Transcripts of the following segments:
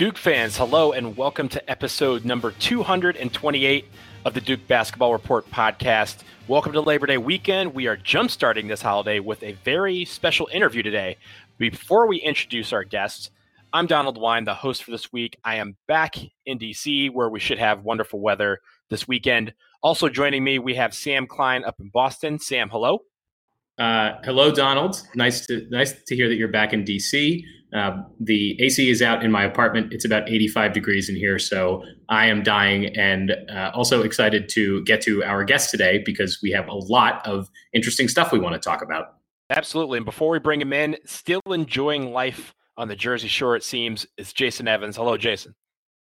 Duke fans, hello and welcome to episode number 228 of the Duke Basketball Report podcast. Welcome to Labor Day weekend. We are jumpstarting this holiday with a very special interview today. Before we introduce our guests, I'm Donald Wine, the host for this week. I am back in DC where we should have wonderful weather this weekend. Also joining me, we have Sam Klein up in Boston. Sam, hello. Uh, hello, Donald. Nice to nice to hear that you're back in DC. Uh, the AC is out in my apartment. It's about 85 degrees in here, so I am dying. And uh, also excited to get to our guest today because we have a lot of interesting stuff we want to talk about. Absolutely. And before we bring him in, still enjoying life on the Jersey Shore, it seems, is Jason Evans. Hello, Jason.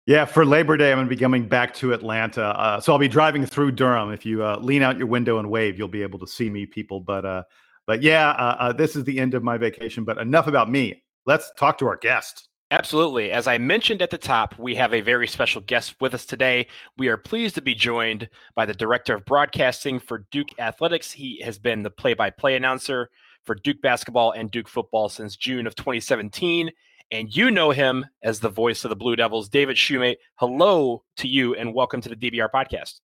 Yeah, for Labor Day, I'm going to be coming back to Atlanta. Uh, so I'll be driving through Durham. If you uh, lean out your window and wave, you'll be able to see me, people. But uh, but yeah, uh, uh, this is the end of my vacation. But enough about me let's talk to our guest. Absolutely. As I mentioned at the top, we have a very special guest with us today. We are pleased to be joined by the Director of Broadcasting for Duke Athletics. He has been the play by play announcer for Duke basketball and Duke football since June of 2017. And you know him as the voice of the Blue Devils, David Shumate. Hello to you and welcome to the DBR podcast.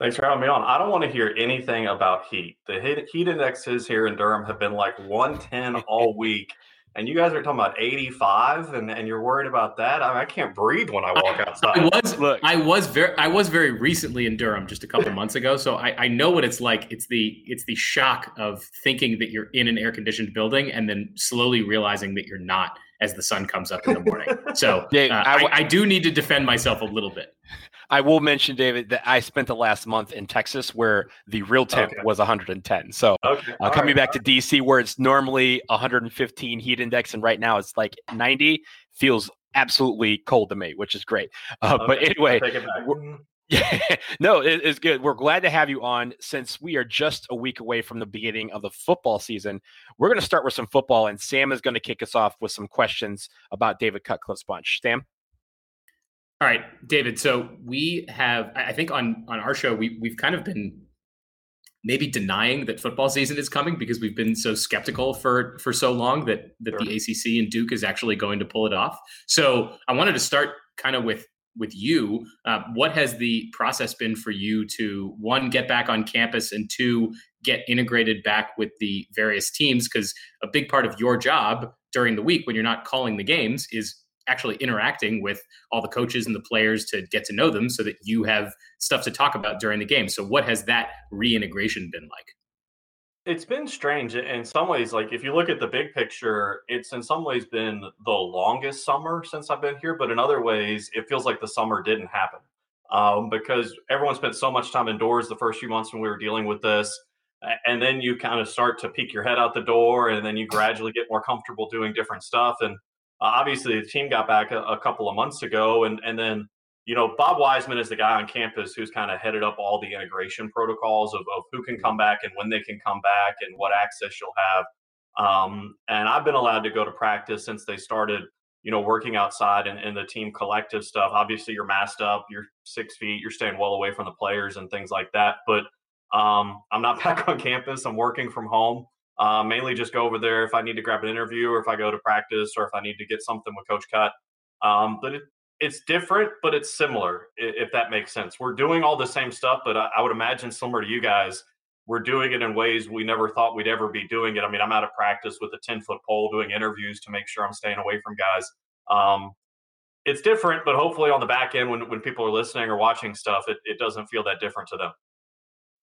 Thanks for having me on. I don't want to hear anything about heat. The heat indexes here in Durham have been like 110 all week and you guys are talking about 85 and, and you're worried about that I, mean, I can't breathe when i walk outside i was Look. i was very i was very recently in durham just a couple months ago so I, I know what it's like it's the it's the shock of thinking that you're in an air conditioned building and then slowly realizing that you're not as the sun comes up in the morning so uh, I, I do need to defend myself a little bit I will mention, David, that I spent the last month in Texas where the real temp okay. was 110. So okay. uh, coming right. back to DC where it's normally 115 heat index and right now it's like 90 feels absolutely cold to me, which is great. Uh, okay. But anyway, yeah, no, it, it's good. We're glad to have you on since we are just a week away from the beginning of the football season. We're going to start with some football, and Sam is going to kick us off with some questions about David Cutcliffe's bunch. Sam? All right, David. So we have, I think on on our show, we we've kind of been maybe denying that football season is coming because we've been so skeptical for for so long that that sure. the ACC and Duke is actually going to pull it off. So I wanted to start kind of with with you. Uh, what has the process been for you to one get back on campus and two get integrated back with the various teams? Because a big part of your job during the week when you're not calling the games is actually interacting with all the coaches and the players to get to know them so that you have stuff to talk about during the game. So what has that reintegration been like? It's been strange in some ways. Like if you look at the big picture, it's in some ways been the longest summer since I've been here, but in other ways, it feels like the summer didn't happen um, because everyone spent so much time indoors the first few months when we were dealing with this, and then you kind of start to peek your head out the door, and then you gradually get more comfortable doing different stuff. And uh, obviously, the team got back a, a, couple of months ago, and and then you know Bob Wiseman is the guy on campus who's kind of headed up all the integration protocols of, of who can come back and when they can come back and what access you'll have. Um, and I've been allowed to go to practice since they started, you know, working outside and, and the team collective stuff. Obviously, you're masked up, you're six feet, you're staying well away from the players and things like that. But um, I'm not back on campus. I'm working from home. Uh, mainly just go over there if I need to grab an interview or if I go to practice or if I need to get something with Coach Cut. Um, but it, it's different, but it's similar, if that makes sense. We're doing all the same stuff, but I, I would imagine similar to you guys, we're doing it in ways we never thought we'd ever be doing it. I mean, I'm out of practice with a 10 foot pole doing interviews to make sure I'm staying away from guys. Um, it's different, but hopefully on the back end, when, when people are listening or watching stuff, it, it doesn't feel that different to them.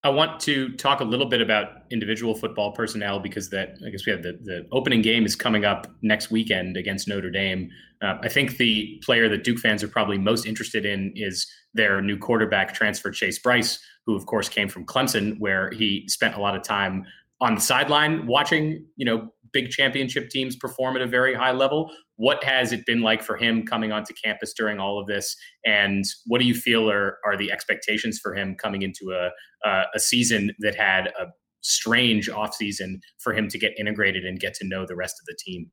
I want to talk a little bit about individual football personnel because that I guess we have the, the opening game is coming up next weekend against Notre Dame. Uh, I think the player that Duke fans are probably most interested in is their new quarterback transfer Chase Brice, who of course came from Clemson, where he spent a lot of time on the sideline watching, you know, big championship teams perform at a very high level. What has it been like for him coming onto campus during all of this? And what do you feel are, are the expectations for him coming into a, uh, a season that had a strange offseason for him to get integrated and get to know the rest of the team?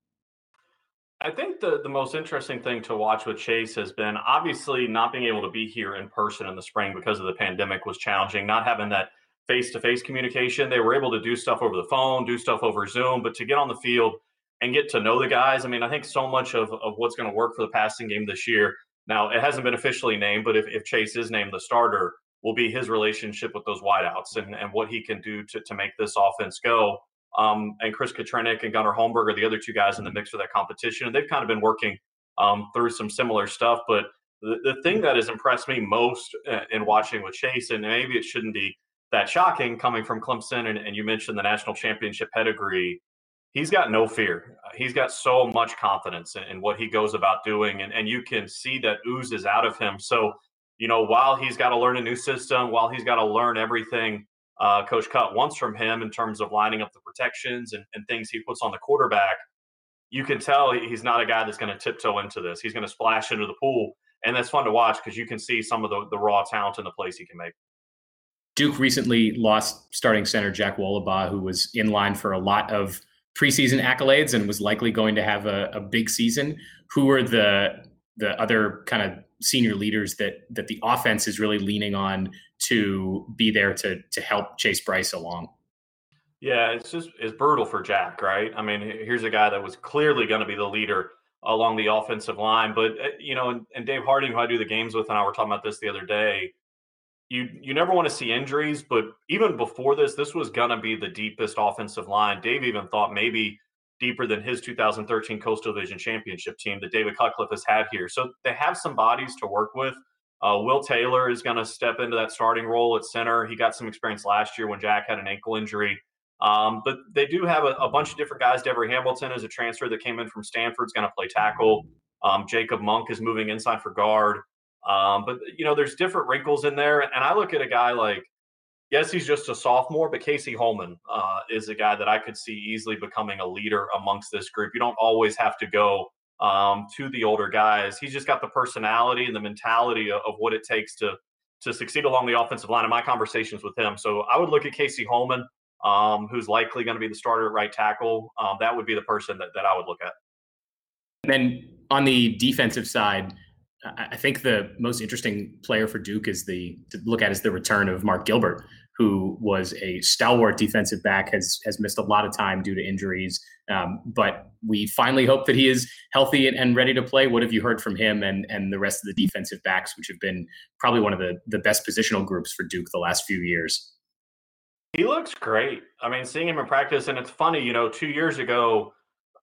I think the, the most interesting thing to watch with Chase has been obviously not being able to be here in person in the spring because of the pandemic was challenging, not having that face to face communication. They were able to do stuff over the phone, do stuff over Zoom, but to get on the field and get to know the guys, I mean, I think so much of, of what's going to work for the passing game this year. Now, it hasn't been officially named, but if, if Chase is named the starter, will be his relationship with those wideouts and, and what he can do to, to make this offense go. Um, and Chris Katrinak and Gunnar Holmberg are the other two guys in the mix for that competition. And they've kind of been working um, through some similar stuff. But the, the thing that has impressed me most uh, in watching with Chase, and maybe it shouldn't be that shocking coming from Clemson, and, and you mentioned the national championship pedigree. He's got no fear. Uh, he's got so much confidence in, in, what he goes about doing, and, and you can see that oozes out of him. So, you know, while he's got to learn a new system, while he's got to learn everything uh, Coach Cut wants from him in terms of lining up the protections and, and things he puts on the quarterback, you can tell he's not a guy that's going to tiptoe into this. He's going to splash into the pool, and that's fun to watch because you can see some of the, the raw talent and the plays he can make. Duke recently lost starting center Jack Wohlabaugh, who was in line for a lot of preseason accolades and was likely going to have a, a big season. Who are the the other kind of senior leaders that that the offense is really leaning on to be there to to help Chase Brice along? Yeah, it's just it's brutal for Jack, right? I mean, here's a guy that was clearly going to be the leader along the offensive line, but uh, you know, and, and Dave Harding, who I do the games with, and I were talking about this the other day you you never want to see injuries, but even before this, this was gonna be the deepest offensive line. Dave even thought maybe deeper than his 2013 Coastal Division Championship team that David Cutcliffe has had here. So they have some bodies to work with. Uh, Will Taylor is going to step into that starting role at center. He got some experience last year when Jack had an ankle injury. Um, but they do have a, a, bunch of different guys. Devery Hamilton is a transfer that came in from Stanford, is going to play tackle. Um, Jacob Monk is moving inside for guard. Um, but you know, there's different wrinkles in there, and I look at a guy like, yes, he's just a sophomore, but Casey Holman uh, is a guy that I could see easily becoming a leader amongst this group. You don't always have to go um, to the older guys. He's just got the personality and the mentality of, of, what it takes to to succeed along the offensive line. In my conversations with him, so I would look at Casey Holman, um, who's likely going to be the starter at right tackle. Um, that would be the person that, that I would look at. And then on the defensive side I think the most interesting player for Duke is the to look at is the return of Mark Gilbert, who was a stalwart defensive back, has has missed a lot of time due to injuries. Um, but we finally hope that he is healthy and, and, ready to play. What have you heard from him and and the rest of the defensive backs, which have been probably one of the the best positional groups for Duke the last few years? He looks great. I mean, seeing him in practice, and it's funny, you know, two years ago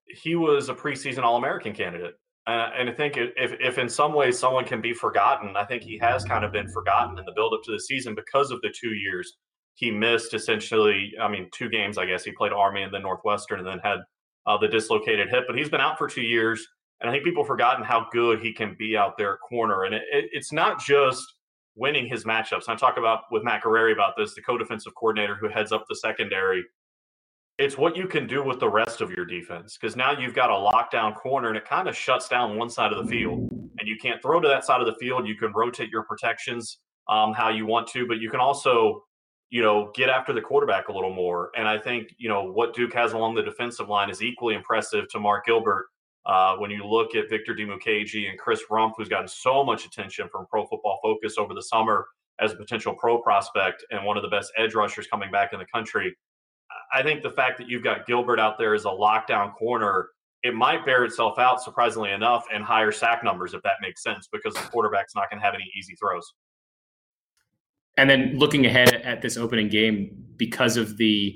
he was a preseason All American candidate uh, and I think if, if in some ways someone can be forgotten, I think he has kind of been forgotten in the build up to the season because of the two years he missed essentially. I mean, two games, I guess. He played Army and then Northwestern and then had uh, the dislocated hip, but he's been out for two years. And I think people have forgotten how good he can be out there corner. And it, it, it's not just winning his matchups. I talk about with Matt Guerrieri about this, the co-defensive coordinator who heads up the secondary it's what you can do with the rest of your defense because now you've got a lockdown corner and it kind of shuts down one side of the field and you can't throw to that side of the field. You can rotate your protections um, how you want to but you can also you know get after the quarterback a little more and i think you know what duke has along the defensive line is equally impressive to mark gilbert uh, when you look at victor dimukeje and chris Rumph, who's gotten so much attention from pro football focus over the summer as a potential pro prospect and one of the best edge rushers coming back in the country I think the fact that you've got Gilbert out there as a lockdown corner, it might bear itself out, surprisingly enough, in higher sack numbers, if that makes sense, because the quarterback's not going to have any easy throws. And then looking ahead at this opening game, because of the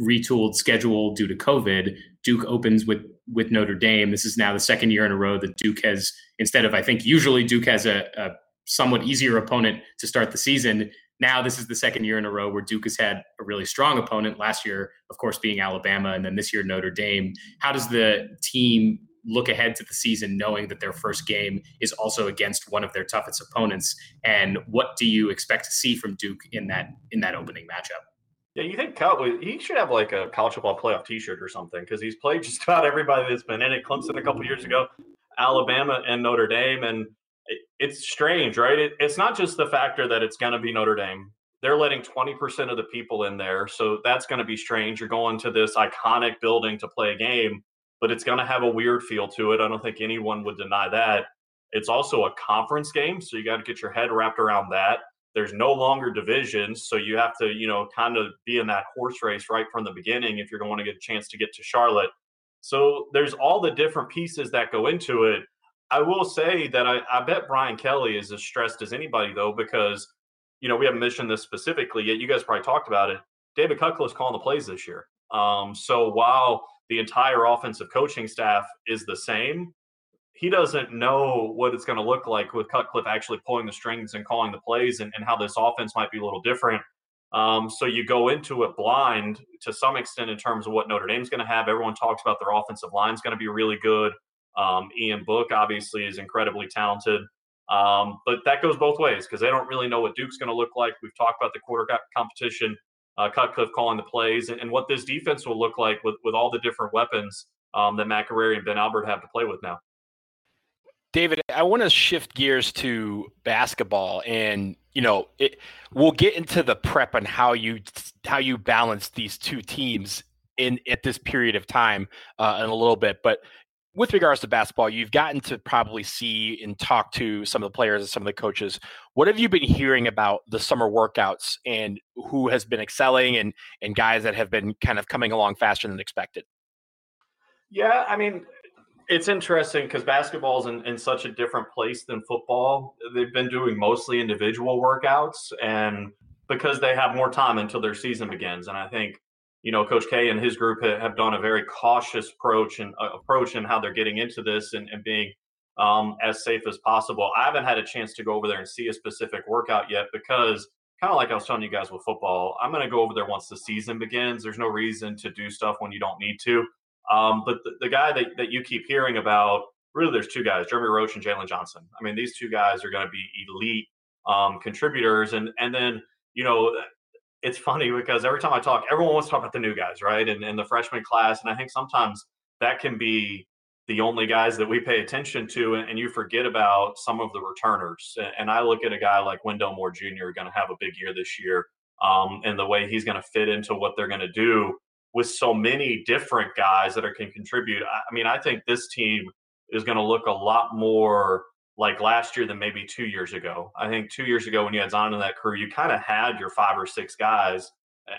retooled schedule due to COVID, Duke opens with with Notre Dame. This is now the second year in a row that Duke has, instead of I think usually Duke has a, a somewhat easier opponent to start the season now this is the second year in a row where Duke has had a really strong opponent. Last year, of course, being Alabama, and then this year Notre Dame. How does the team look ahead to the season knowing that their first game is also against one of their toughest opponents? And what do you expect to see from Duke in that in that opening matchup? Yeah, you think he should have like a college football playoff T-shirt or something because he's played just about everybody that's been in it. Clemson a couple years ago, Alabama and Notre Dame, and it's strange, right? It, it's not just the factor that it's going to be Notre Dame. They're letting 20% of the people in there. So that's going to be strange. You're going to this iconic building to play a game, but it's going to have a weird feel to it. I don't think anyone would deny that. It's also a conference game. So you got to get your head wrapped around that. There's no longer divisions. So you have to, you know, kind of be in that horse race right from the beginning if you're going to get a chance to get to Charlotte. So there's all the different pieces that go into it. I will say that I, I bet Brian Kelly is as stressed as anybody, though, because, you know, we haven't mentioned this specifically yet. You guys probably talked about it. David Cutcliffe's calling the plays this year. Um, so while the entire offensive coaching staff is the same, he doesn't know what it's going to look like with Cutcliffe actually pulling the strings and calling the plays and, and how this offense might be a little different. Um, so you go into it blind to some extent in terms of what Notre Dame's going to have. Everyone talks about their offensive line is going to be really good. Um, Ian Book obviously is incredibly talented. Um, but that goes both ways because they don't really know what Duke's going to look like. We've talked about the quarterback competition, uh, Cutcliffe calling the plays, and, and, what this defense will look like with, with all the different weapons um, that McArary and Ben Albert have to play with now. David, I want to shift gears to basketball, and you know, it, we'll get into the prep and how you how you balance these two teams in at this period of time uh, in a little bit. But with regards to basketball, you've gotten to probably see and talk to some of the players and some of the coaches. What have you been hearing about the summer workouts and who has been excelling and and guys that have been kind of coming along faster than expected? Yeah, I mean, it's interesting because basketball is in, in such a different place than football. They've been doing mostly individual workouts, and because they have more time until their season begins, and I think you know, Coach K and his group have done a very cautious approach and uh, approach in how they're getting into this and, and being um, as safe as possible. I haven't had a chance to go over there and see a specific workout yet because, kind of like I was telling you guys with football, I'm going to go over there once the season begins. There's no reason to do stuff when you don't need to. Um, but the, the guy that, that you keep hearing about, really, there's two guys, Jeremy Roach and Jalen Johnson. I mean, these two guys are going to be elite um, contributors. And and then you know it's funny because every time I talk, everyone wants to talk about the new guys, right? And, and the freshman class. And I think sometimes that can be the only guys that we pay attention to, and, and you forget about some of the returners. And I look at a guy like Wendell Moore Jr. going to have a big year this year, um, and the way he's going to fit into what they're going to do with so many different guys that are, can contribute. I, I mean, I think this team is going to look a lot more like last year than maybe two years ago. I think two years ago when you had Zion in that crew, you kind of had your five or six guys.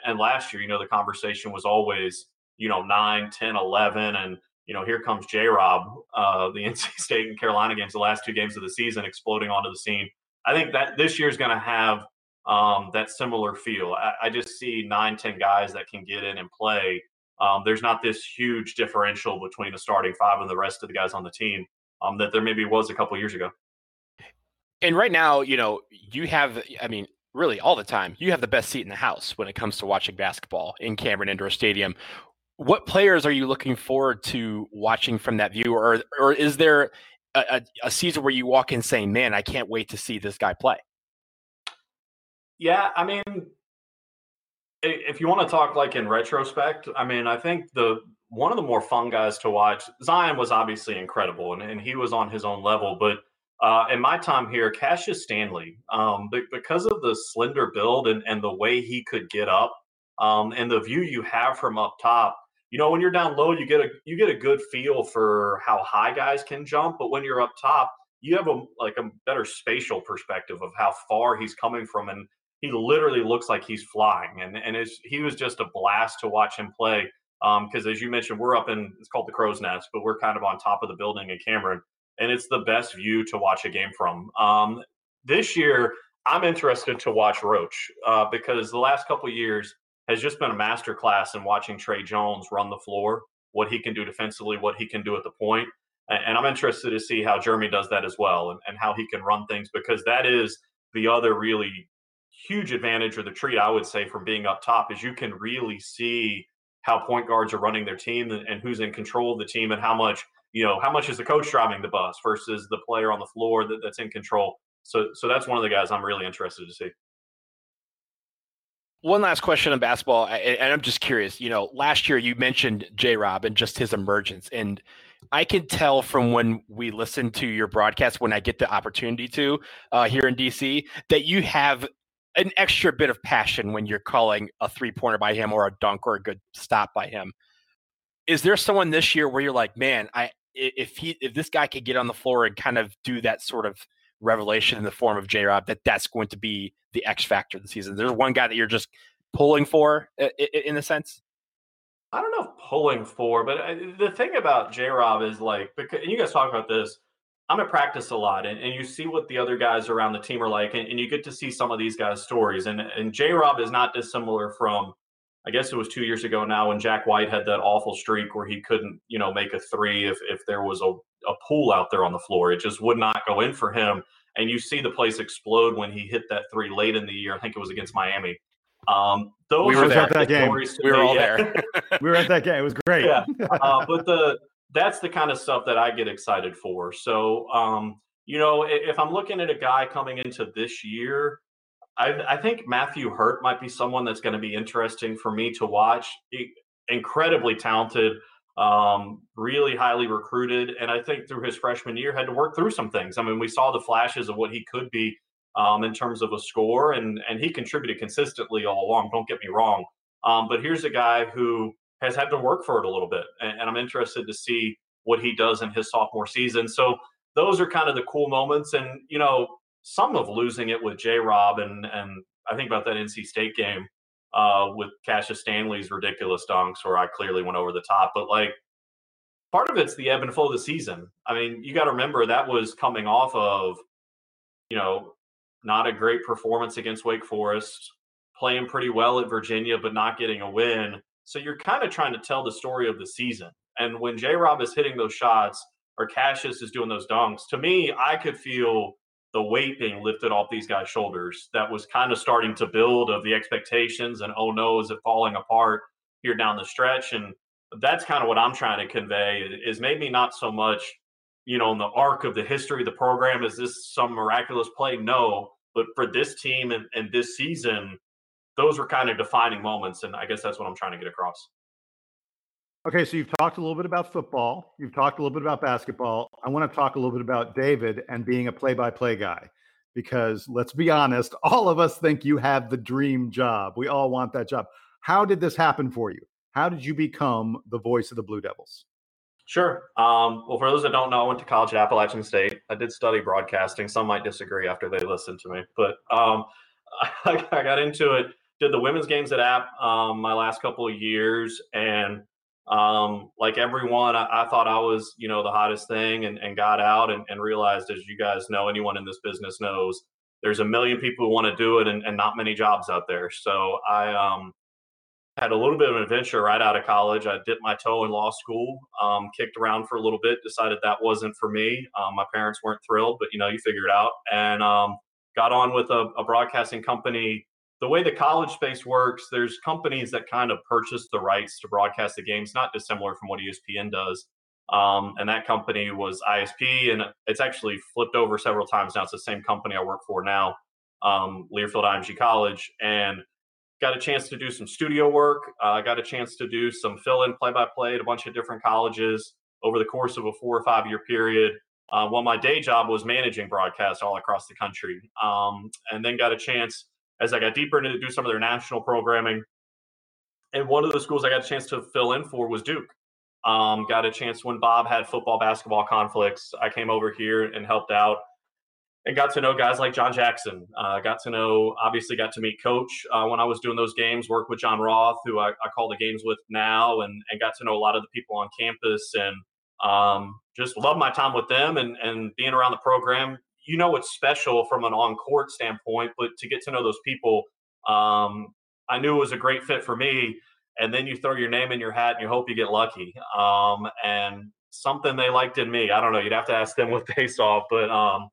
And last year, you know, the conversation was always, you know, 9, 10, 11. And, you know, here comes J Rob, uh, the NC State and Carolina games, the last two games of the season, exploding onto the scene. I think that this year is going to have um, that similar feel. I, I, just see nine, 10 guys that can get in and play. Um, there's not this huge differential between the starting five and the rest of the guys on the team um, that there maybe was a couple years ago. And right now, you know, you have, I mean, really all the time, you have the best seat in the house when it comes to watching basketball in Cameron Indoor Stadium. What players are you looking forward to watching from that view, or or is there a, a, a season where you walk in saying, "Man, I can't wait to see this guy play"? Yeah, I mean, if you want to talk like in retrospect, I mean, I think the one of the more fun guys to watch. Zion was obviously incredible, and, and he was on his own level. But uh, in my time here, Cassius Stanley, um, because of the slender build and, and the way he could get up, um, and the view you have from up top, you know, when you're down low, you get a you get a good feel for how high guys can jump. But when you're up top, you have a like a better spatial perspective of how far he's coming from, and he literally looks like he's flying. And and he was just a blast to watch him play because um, as you mentioned, we're up in it's called the Crow's Nest, but we're kind of on top of the building in Cameron, and it's the best view to watch a game from. Um, this year, I'm interested to watch Roach uh, because the last couple years has just been a master class in watching Tre Jones run the floor, what he can do defensively, what he can do at the point. And I'm interested to see how Jeremy does that as well and, and how he can run things because that is the other really huge advantage or the treat I would say from being up top is you can really see how point guards are running their team and, and who's in control of the team and how much you know how much is the coach driving the bus versus the player on the floor that, that's in control. So so that's one of the guys I'm really interested to see. One last question on basketball, and I'm just curious. You know, last year you mentioned J. Rob and just his emergence, and I can tell from when we listen to your broadcast, when I get the opportunity to uh, here in DC, that you have an extra bit of passion when you're calling a three pointer by him or a dunk or a good stop by him. Is there someone this year where you're like, man, I if he if this guy could get on the floor and kind of do that sort of revelation in the form of J. Rob, that that's going to be the X factor of the season. There's one guy that you're just pulling for in a sense. I don't know if pulling for, but uh, the thing about J. Rob is like, because you guys talk about this. I'm at practice a lot, and, and you see what the other guys around the team are like, and, and you get to see some of these guys' stories. And and J. Rob is not dissimilar from I guess it was two years ago now when Jack White had that awful streak where he couldn't, you know, make a three if, if there was a, a pool out there on the floor. It just would not go in for him. And you see the place explode when he hit that three late in the year. I think it was against Miami. Um, those we were at that game. We were all there. we were at that game. It was great. Yeah. Uh, but the that's the kind of stuff that I get excited for. So, um, you know, if I'm looking at a guy coming into this year, I, I think Matthew Hurt might be someone that's going to be interesting for me to watch. He, incredibly talented, um, really highly recruited, and I think through his freshman year had to work through some things. I mean, we saw the flashes of what he could be um, in terms of a score, and and he contributed consistently all along. Don't get me wrong, um, but here's a guy who has had to work for it a little bit, and, and I'm interested to see what he does in his sophomore season. So those are kind of the cool moments, and you know some of losing it with J. Rob and and I think about that NC State game uh, with Cassius Stanley's ridiculous dunks, where I clearly went over the top. But like, part of it's the ebb and flow of the season. I mean, you got to remember that was coming off of, you know, not a great performance against Wake Forest, playing pretty well at Virginia, but not getting a win. So you're kind of trying to tell the story of the season. And when J. Rob is hitting those shots or Cassius is doing those dunks, to me, I could feel the weight being lifted off these guys' shoulders that was kind of starting to build of the expectations and oh no, is it falling apart here down the stretch? And that's kind of what I'm trying to convey is maybe not so much, you know, in the arc of the history of the program, is this some miraculous play? No. But for this team and, and this season, those were kind of defining moments. And I guess that's what I'm trying to get across. Okay, so you've talked a little bit about football. You've talked a little bit about basketball. I want to talk a little bit about David and being a play by play guy. Because let's be honest, all of us think you have the dream job. We all want that job. How did this happen for you? How did you become the voice of the Blue Devils? Sure. Um, well, for those that don't know, I went to college at Appalachian State. I did study broadcasting. Some might disagree after they listen to me, but um, I, I, got into it. Did the women's games at App um, my last couple of years, and um, like everyone, I, I, thought I was, you know, the hottest thing and, and got out and, and, realized, as you guys know, anyone in this business knows, there's a million people who want to do it and, and not many jobs out there. So I um, had a little bit of an adventure right out of college. I dipped my toe in law school, um, kicked around for a little bit, decided that wasn't for me. Um, my parents weren't thrilled, but, you know, you figure it out. And um, got on with a, a broadcasting company the way the college space works, there's companies that kind of purchase the rights to broadcast the games, not dissimilar from what ESPN does. Um, and that company was ISP, and it's actually flipped over several times now. It's the same company I work for now, um, Learfield IMG College, and got a chance to do some studio work. I uh, got a chance to do some fill-in play-by-play at a bunch of different colleges over the course of a four or five-year period. Uh, while my day job was managing broadcasts all across the country, um, and then got a chance as I got deeper into do some of their national programming. And one of the schools I got a chance to fill in for was Duke. Um, got a chance when Bob had football basketball conflicts. I came over here and helped out and got to know guys like John Jackson. Uh, got to know, obviously, got to meet Coach uh, when I was doing those games. Work with John Roth, who I, I, call the games with now, and and got to know a lot of the people on campus, and um, just love my time with them and and being around the program you know it's special from an on court standpoint, but to get to know those people, um, I knew it was a great fit for me. And then you throw your name in your hat and you hope you get lucky. Um, and something they liked in me, I don't know. You'd have to ask them what they saw, but um,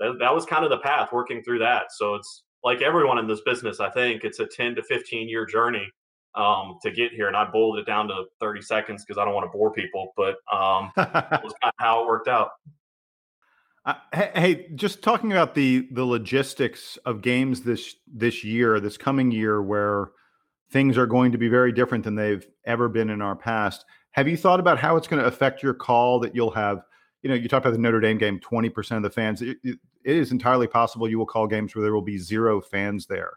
that, that was kind of the path working through that. So it's like everyone in this business, I think it's a 10 to 15 year journey um, to get here. And I boiled it down to 30 seconds because I don't want to bore people, but um, it was kind of how it worked out. Uh, hey, just talking about the the logistics of games this this year, this coming year, where things are going to be very different than they've ever been in our past. Have you thought about how it's going to affect your call? That you'll have, you know, you talked about the Notre Dame game, twenty percent of the fans. It, it, is entirely possible you will call games where there will be zero fans there.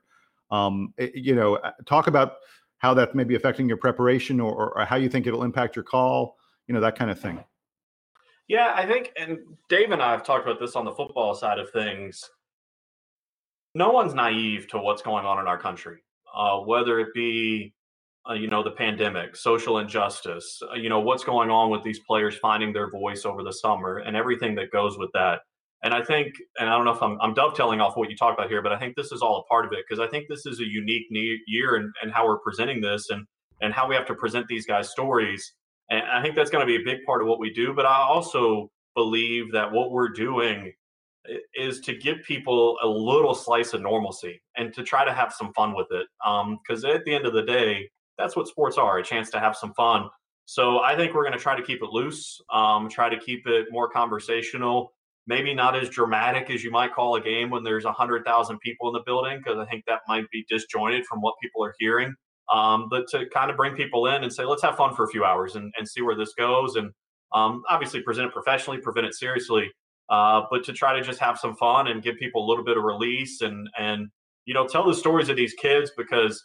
Um, it, you know, uh, talk about how that may be affecting your preparation or, or how you think it'll impact your call. You know, that kind of thing. Yeah, I think, and Dave and I have talked about this on the football side of things. No one's naive to what's going on in our country, uh, whether it be, uh, you know, the pandemic, social injustice, uh, you know, what's going on with these players finding their voice over the summer and everything that goes with that. And I think, and I don't know if I'm, I'm dovetailing off what you talked about here, but I think this is all a part of it because I think this is a unique year and, and how we're presenting this and, and how we have to present these guys' stories and I think that's going to be a big part of what we do. But I also believe that what we're doing is to give people a little slice of normalcy and to try to have some fun with it. Because um, at the end of the day, that's what sports are a chance to have some fun. So I think we're going to try to keep it loose, um, try to keep it more conversational, maybe not as dramatic as you might call a game when there's 100,000 people in the building, because I think that might be disjointed from what people are hearing um, but to kind of bring people in and say, let's have fun for a few hours and, and see where this goes. And um, obviously present it professionally, prevent it seriously, uh, but to try to just have some fun and give people a little bit of release and, and, you know, tell the stories of these kids because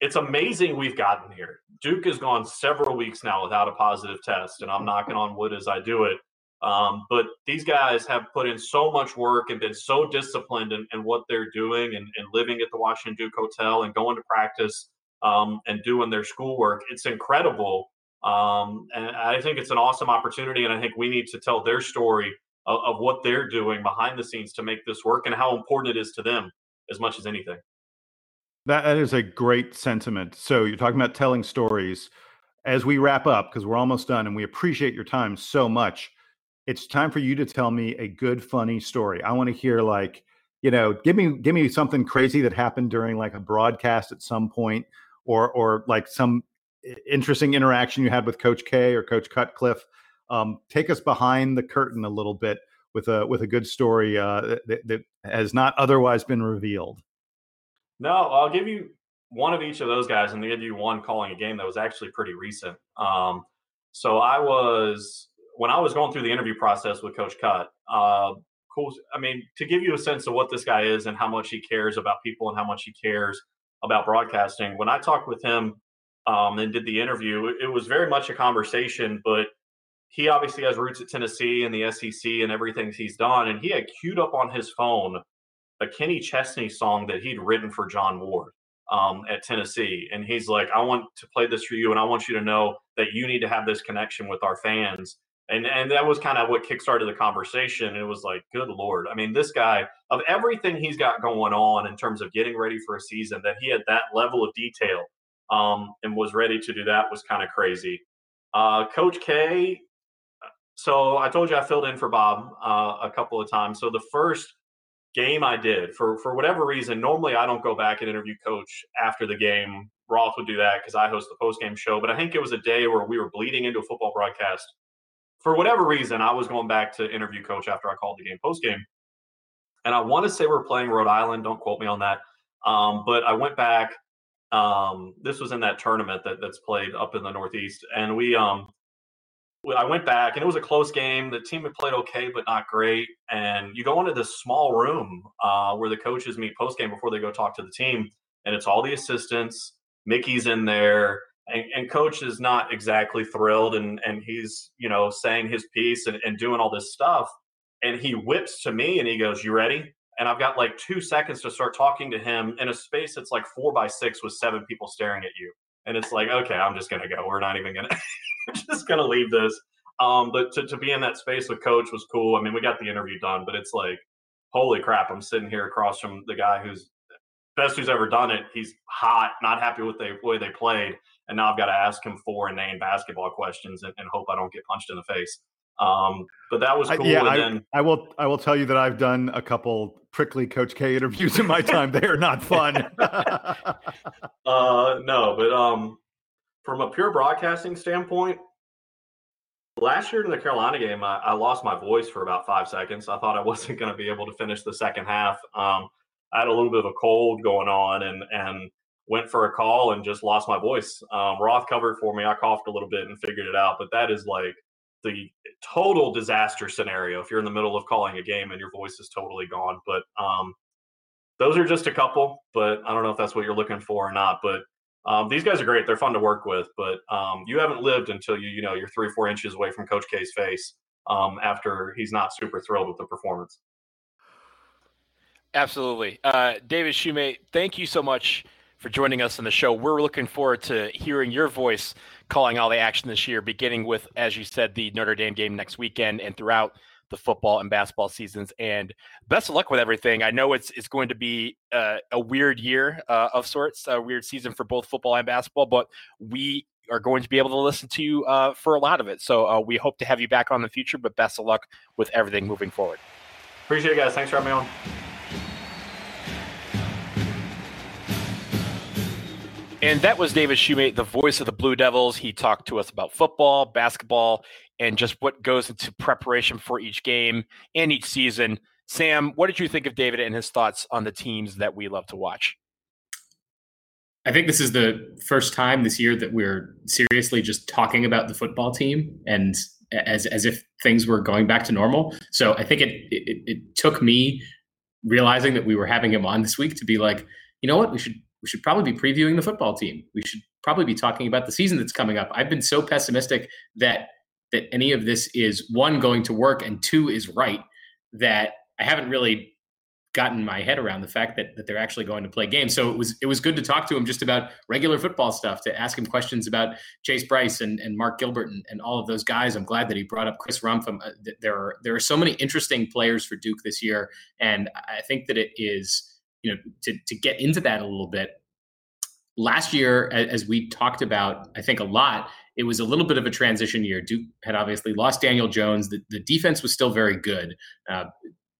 it's amazing we've gotten here. Duke has gone several weeks now without a positive test, and I'm knocking on wood as I do it. Um, but these guys have put in so much work and been so disciplined in, in what they're doing and, and, living at the Washington Duke Hotel and going to practice um, and doing their schoolwork. It's incredible. Um, and I think it's an awesome opportunity. And I think we need to tell their story of, of what they're doing behind the scenes to make this work and how important it is to them as much as anything. That is a great sentiment. So you're talking about telling stories. As we wrap up, because we're almost done, and we appreciate your time so much it's time for you to tell me a good funny story. I want to hear like you know give me give me something crazy that happened during like a broadcast at some point or or like some interesting interaction you had with coach k or coach cutcliffe. Um, take us behind the curtain a little bit with a with a good story uh, that, that has not otherwise been revealed. No i'll give you one of each of those guys and give you one calling a game that was actually pretty recent. Um, so i was when I was going through the interview process with Coach Cut, uh, cool. I mean, to give you a sense of what this guy is and how much he cares about people and how much he cares about broadcasting, when I talked with him um, and did the interview, it, it was very much a conversation, but he obviously has roots at Tennessee and the SEC and everything he's done. And he had queued up on his phone a Kenny Chesney song that he'd written for John Ward um, at Tennessee. And he's like, I want to play this for you, and I want you to know that you need to have this connection with our fans and and that was kind of what kickstarted the conversation. It was like, good lord! I mean, this guy of everything he's got going on in terms of getting ready for a season, that he had that level of detail um, and was ready to do that was kind of crazy. Uh, Coach K. So I told you I filled in for Bob uh, a couple of times. So the first game I did for for whatever reason, normally I don't go back and interview Coach after the game. Roth would do that because I host the post game show. But I think it was a day where we were bleeding into a football broadcast for whatever reason, I was going back to interview coach after I called the game post game. And I want to say we're playing Rhode Island. Don't quote me on that. Um, but I went back. Um, this was in that tournament that, that's played up in the Northeast. And we, um, I went back and it was a close game. The team had played okay, but not great. And you go into this small room uh, where the coaches meet post game before they go talk to the team. And it's all the assistants. Mickey's in there and, and, coach is not exactly thrilled and and he's you know saying his piece and, and doing all this stuff. And he whips to me and he goes you ready? And i've got like two seconds to start talking to him in a space that's like four by six with seven people staring at you. And it's like okay i'm just gonna go. We're not even gonna just gonna leave this. Um but to, to be in that space with coach was cool. I mean we got the interview done but it's like holy crap i'm sitting here across from the guy who's best who's ever done it he's hot not happy with the way they played and now I've got to ask him four inane basketball questions and, and, hope I don't get punched in the face. Um, but that was cool. yeah, I, then, I, will. I will tell you that I've done a couple prickly Coach K interviews in my time. they are not fun. uh, no, but um, from a pure broadcasting standpoint, last year in the Carolina game, I, I, lost my voice for about five seconds. I thought I wasn't going to be able to finish the second half. Um, I had a little bit of a cold going on, and and went for a call and just lost my voice. Um, Roth covered for me. I coughed a little bit and figured it out, but that is like the total disaster scenario if you're in the middle of calling a game and your voice is totally gone. But um, those are just a couple, but I don't know if that's what you're looking for or not. But um, these guys are great. They're fun to work with, but um, you haven't lived until you, you know, you're three or four inches away from Coach K's face um, after he's not super thrilled with the performance. Absolutely. Uh, David Shumate, thank you so much for joining us on the show. We're looking forward to hearing your voice calling all the action this year, beginning with, as you said, the Notre Dame game next weekend and throughout the football and basketball seasons. And best of luck with everything. I know it's it's going to be uh, a weird year uh, of sorts, a weird season for both football and basketball, but we are going to be able to listen to you uh, for a lot of it. So uh, we hope to have you back on the future, but best of luck with everything moving forward. Appreciate it, guys. Thanks for having me on. And that was David Shumate, the voice of the Blue Devils. He talked to us about football, basketball, and just what goes into preparation for each game and each season. Sam, what did you think of David and his thoughts on the teams that we love to watch? I think this is the first time this year that we're seriously just talking about the football team and as as if things were going back to normal. So I think it it, it took me realizing that we were having him on this week to be like, you know what, we should we should probably be previewing the football team. We should probably be talking about the season that's coming up. I've been so pessimistic that that any of this is one going to work and two is right that I haven't really gotten my head around the fact that, that they're actually going to play games. So it was it was good to talk to him just about regular football stuff, to ask him questions about Chase Brice and, and Mark Gilbert and, and all of those guys. I'm glad that he brought up Chris Rumph. Um, uh, there are there are so many interesting players for Duke this year, and I think that it is you know, to, to get into that a little bit, last year, as we talked about, I think a lot, it was a little bit of a transition year. Duke had obviously lost Daniel Jones. The, the defense was still very good. Uh,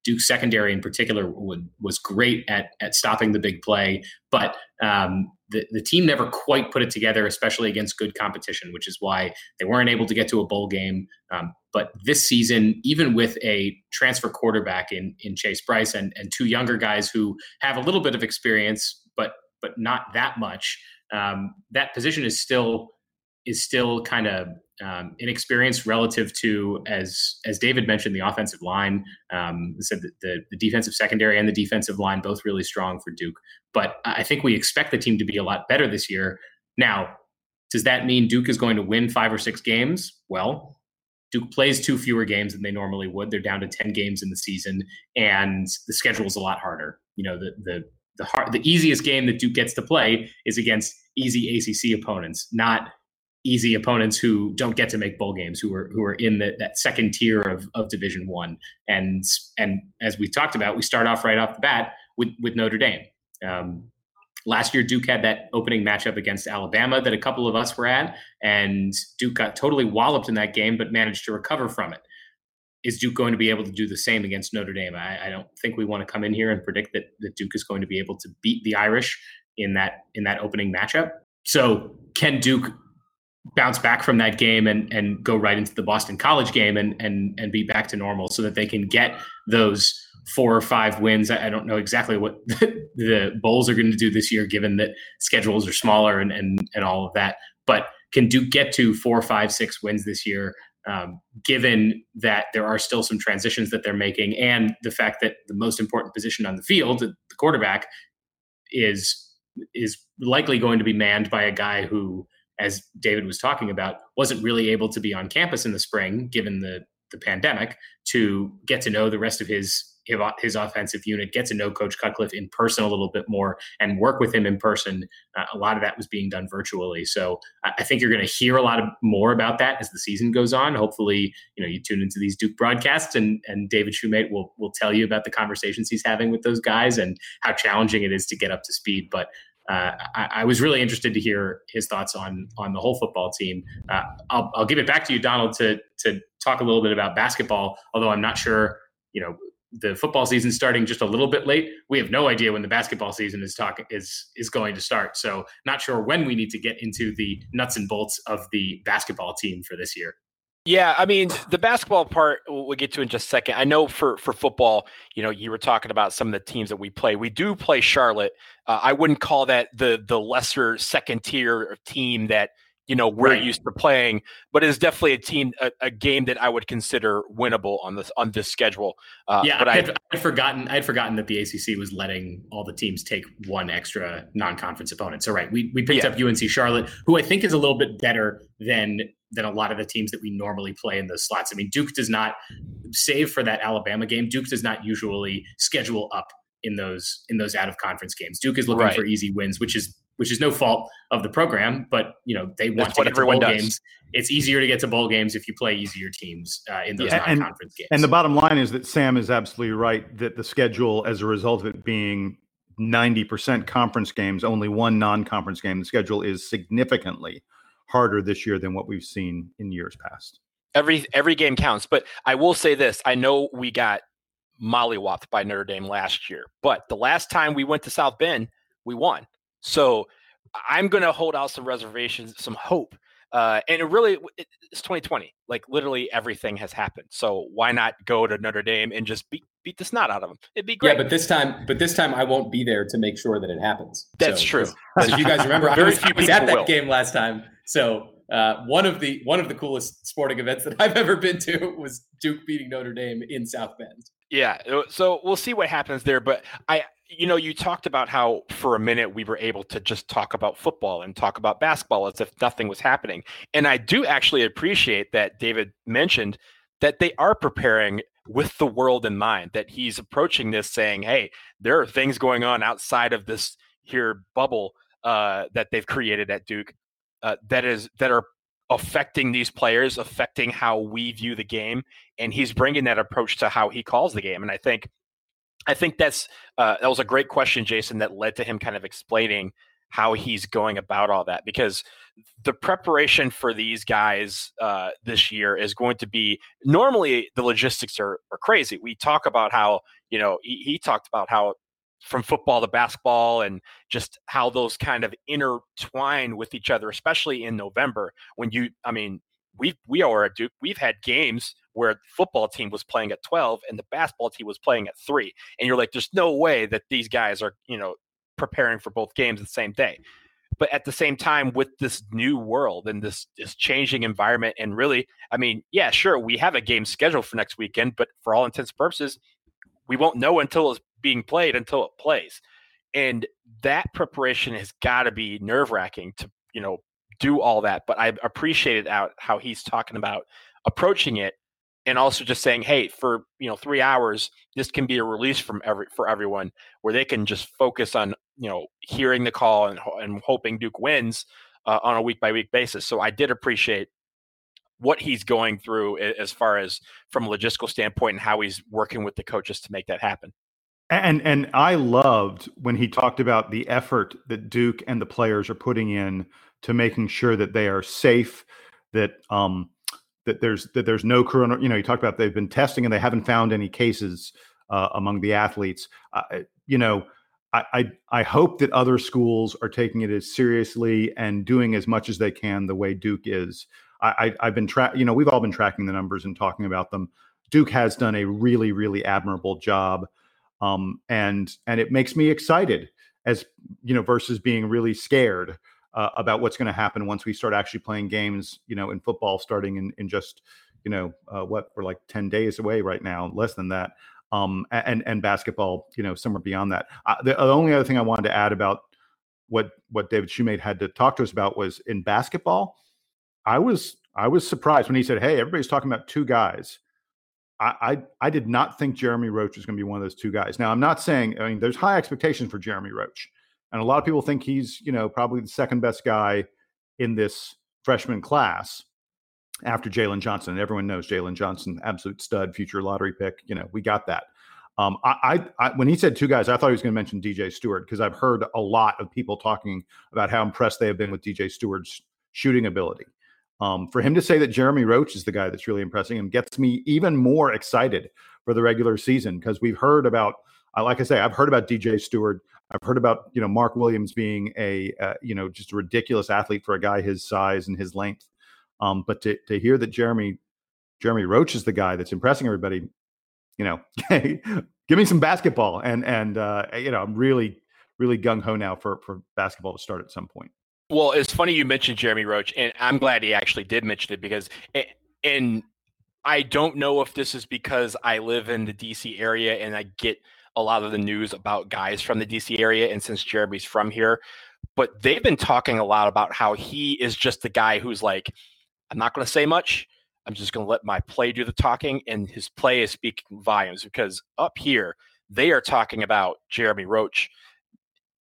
Duke's secondary in particular would, was great at, at stopping the big play, but um, the, the team never quite put it together, especially against good competition, which is why they weren't able to get to a bowl game. Um, but this season, even with a transfer quarterback in, in Chase Brice and, and two younger guys who have a little bit of experience, but but not that much, um, that position is still is still kind of um, inexperienced relative to as as David mentioned the offensive line. Um, said that the the defensive secondary and the defensive line both really strong for Duke. But I think we expect the team to be a lot better this year. Now, does that mean Duke is going to win five or six games? Well, Duke plays two fewer games than they normally would. They're down to ten games in the season, and the schedule is a lot harder. You know, the the the hard, the easiest game that Duke gets to play is against easy ACC opponents, not easy opponents who don't get to make bowl games, who are who are in the, that second tier of, of Division One. And and as we talked about, we start off right off the bat with with Notre Dame. Um, last year, Duke had that opening matchup against Alabama that a couple of us were at, and Duke got totally walloped in that game, but managed to recover from it. Is Duke going to be able to do the same against Notre Dame? I, I don't think we want to come in here and predict that, that Duke is going to be able to beat the Irish in that in that opening matchup. So can Duke bounce back from that game and and go right into the Boston College game and and and be back to normal so that they can get those four or five wins. I don't know exactly what the bowls are going to do this year, given that schedules are smaller and and and all of that. But can Duke get to four, five, six wins this year? Um, given that there are still some transitions that they're making, and the fact that the most important position on the field, the quarterback, is is likely going to be manned by a guy who as David was talking about, wasn't really able to be on campus in the spring, given the the pandemic, to get to know the rest of his his offensive unit, get to know Coach Cutcliffe in person a little bit more, and work with him in person. Uh, a lot of that was being done virtually, so I think you're going to hear a lot of, more about that as the season goes on. Hopefully, you know you tune into these Duke broadcasts, and and David Shumate will will tell you about the conversations he's having with those guys and how challenging it is to get up to speed. But uh, I, I, was really interested to hear his thoughts on on the whole football team. Uh, I'll, I'll give it back to you, Donald, to to talk a little bit about basketball. Although I'm not sure, you know, the football season starting just a little bit late. We have no idea when the basketball season is talking is is going to start. So not sure when we need to get into the nuts and bolts of the basketball team for this year. Yeah, I mean the basketball part we'll get to in just a second. I know for for football, you know, you were talking about some of the teams that we play. We do play Charlotte. Uh, I wouldn't call that the the lesser second tier team that you know we're right. used to playing but it's definitely a team a, a, game that i would consider winnable on this on this schedule uh, yeah but I had, I'd forgotten i'd forgotten that the acc was letting all the teams take one extra non-conference opponent so right we, we picked yeah. up unc charlotte who i think is a little bit better than than a lot of the teams that we normally play in those slots i mean duke does not save for that alabama game duke does not usually schedule up in those in those out of conference games duke is looking right. for easy wins which is which is no fault of the program, but you know they want That's to get to bowl does. games. It's easier to get to bowl games if you play easier teams uh, in those yeah. non-conference and, games. And the bottom line is that Sam is absolutely right that the schedule, as a result of it being ninety percent conference games, only one non-conference game, the schedule is significantly harder this year than what we've seen in years past. Every every game counts, but I will say this: I know we got mollywopped by Notre Dame last year, but the last time we went to South Bend, we won. So I'm going to hold out some reservations, some hope. Uh, and it really, it's 2020. Like literally everything has happened. So why not go to Notre Dame and just beat beat the snot out of them? It'd be great. Yeah, but this time, but this time I won't be there to make sure that it happens. That's so, true. If you guys remember, I was, I was at that will. game last time. So uh, one of the one of the coolest sporting events that I've ever been to was Duke beating Notre Dame in South Bend. Yeah, uh, so we'll see what happens there. But I, you know, you talked about how for a minute we were able to just talk about football and talk about basketball as if nothing was happening. And I do actually appreciate that David mentioned that they are preparing with the world in mind, that he's approaching this saying, hey, there are things going on outside of this here bubble uh, that they've created at Duke uh, that is that are affecting these players, affecting how we view the game, and he's bringing that approach to how he calls the game. And I think I think that's uh, that was a great question, Jason, that led to him kind of explaining how he's going about all that because the preparation for these guys uh, this year is going to be normally the logistics are, are crazy. We talk about how you know he, he talked about how from football to basketball and just how those kind of intertwine with each other, especially in November when you, I mean, we we are at Duke. We've had games where the football team was playing at 12 and the basketball team was playing at 3 and you're like there's no way that these guys are you know preparing for both games the same day but at the same time with this new world and this this changing environment and really i mean yeah sure we have a game scheduled for next weekend but for all intents and purposes we won't know until it's being played until it plays and that preparation has got to be nerve wracking to you know do all that but i appreciated out how he's talking about approaching it and also just saying, hey, for you know three hours, this can be a release from every for everyone, where they can just focus on you know hearing the call and and hoping Duke wins uh, on a week by week basis. So I did appreciate what he's going through as far as from a logistical standpoint and how he's working with the coaches to make that happen. And and I loved when he talked about the effort that Duke and the players are putting in to making sure that they are safe, that um, that there's that there's no corona. You know, you talked about they've been testing and they haven't found any cases uh, among the athletes. Uh, you know, I, I, I hope that other schools are taking it as seriously and doing as much as they can the way Duke is. I, I have been tra- you know we've all been tracking the numbers and talking about them. Duke has done a really really admirable job, um, and and it makes me excited as you know versus being really scared uh, about what's going to happen once we start actually playing games, you know, in football starting in, in just, you know, uh, what we're like 10 days away right now, less than that. Um, and, and basketball, you know, somewhere beyond that. Uh, the, only other thing I wanted to add about what, what David Shumate had to talk to us about was in basketball. I was, I was surprised when he said, Hey, everybody's talking about two guys. I, I, did not think Jeremy Roach was going to be one of those two guys. Now, I'm not saying, I mean, there's high expectations for Jeremy Roach. And a lot of people think he's, you know, probably the second best guy in this freshman class after Jalen Johnson. And everyone knows Jalen Johnson, absolute stud, future lottery pick. You know, we got that. Um, I, I, I, when he said two guys, I thought he was going to mention DJ Steward because I've heard a lot of people talking about how impressed they have been with DJ Steward's shooting ability. Um, for him to say that Jeremy Roach is the guy that's really impressing him gets me even more excited for the regular season because we've heard about, uh, like I say, I've heard about DJ Steward. I've heard about you know Mark Williams being a uh, you know just a ridiculous athlete for a guy his size and his length. Um, but to to hear that Jeremy Jeremy Roach is the guy that's impressing everybody, you know, give me some basketball. And and uh, you know, I'm really really gung ho now for for basketball to start at some point. Well, it's funny you mentioned Jeremy Roach, and I'm glad he actually did mention it because, and I don't know if this is because I live in the DC area and I get a lot of the news about guys from the DC area, and since Jeremy's from here, but they've been talking a lot about how he is just the guy who's like, I'm not going to say much. I'm just going to let my play do the talking, and his play is speaking volumes because up here they are talking about Jeremy Roach.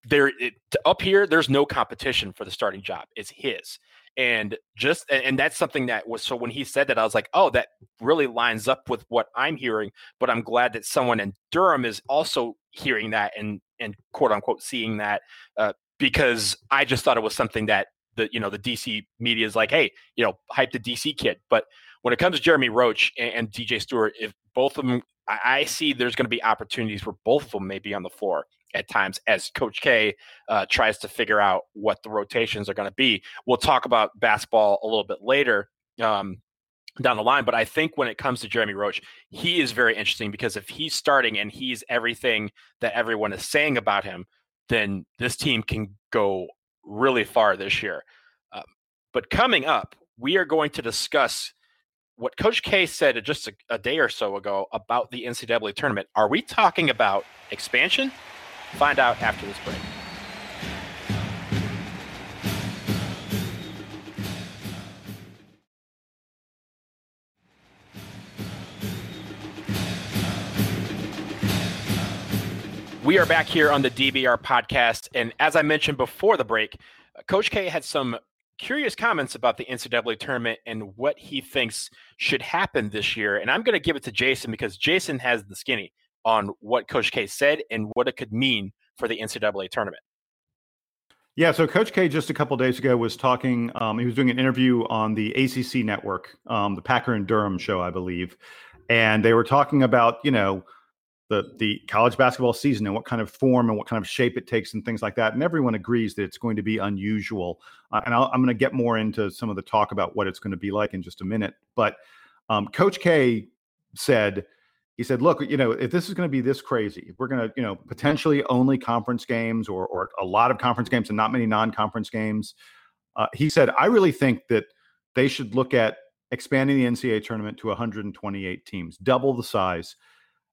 There, it, up here, there's no competition for the starting job. It's his, and just and that's something that was so when he said that, I was like, oh, that really lines up with what I'm hearing. But I'm glad that someone in Durham is also hearing that and and quote unquote seeing that uh, because I just thought it was something that the you know the DC media is like, hey, you know, hype the DC kid, but when it comes to Jeremy Roach and, and DJ Steward, if both of them, I, I see there's going to be opportunities where both of them may be on the floor at times as Coach K uh, tries to figure out what the rotations are going to be. We'll talk about basketball a little bit later. Um, down the line. But I think when it comes to Jeremy Roach, he is very interesting because if he's starting and he's everything that everyone is saying about him, then this team can go really far this year. Um, but coming up, we are going to discuss what Coach K said just a, a, day or so ago about the NCAA tournament. Are we talking about expansion? Find out after this break. We are back here on the DBR podcast. And as I mentioned before the break, Coach K had some curious comments about the NCAA tournament and what he thinks should happen this year. And I'm going to give it to Jason because Jason has the skinny on what Coach K said and what it could mean for the NCAA tournament. Yeah, so Coach K just a couple days ago was talking. Um, he was doing an interview on the ACC network, um, the Packer and Durham show, I believe, and they were talking about you know the the college basketball season and what kind of form and what kind of shape it takes and things like that. And everyone agrees that it's going to be unusual. Uh, and i am going to get more into some of the talk about what it's going to be like in just a minute. But um, Coach K said, he said, "Look, you know, if this is going to be this crazy, if we're going to, you know, potentially only conference games or or a lot of conference games and not many non-conference games." Uh, he said, "I really think that they should look at." expanding the NCAA tournament to 128 teams, double the size,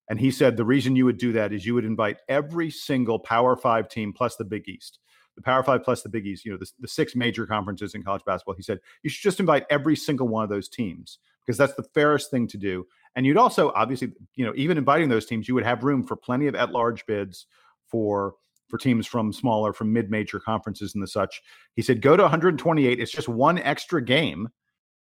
and he said the reason you would do that is you would invite every single Power Five team plus the Big East. The Power Five plus the Big East, you know, the, the six major conferences in college basketball. He said you should just invite every single one of those teams because that's the fairest thing to do. And you'd also, obviously, you know, even inviting those teams, you would have room for plenty of at-large bids for for teams from smaller, from mid-major conferences and the such. He said, go to 128. It's just one extra game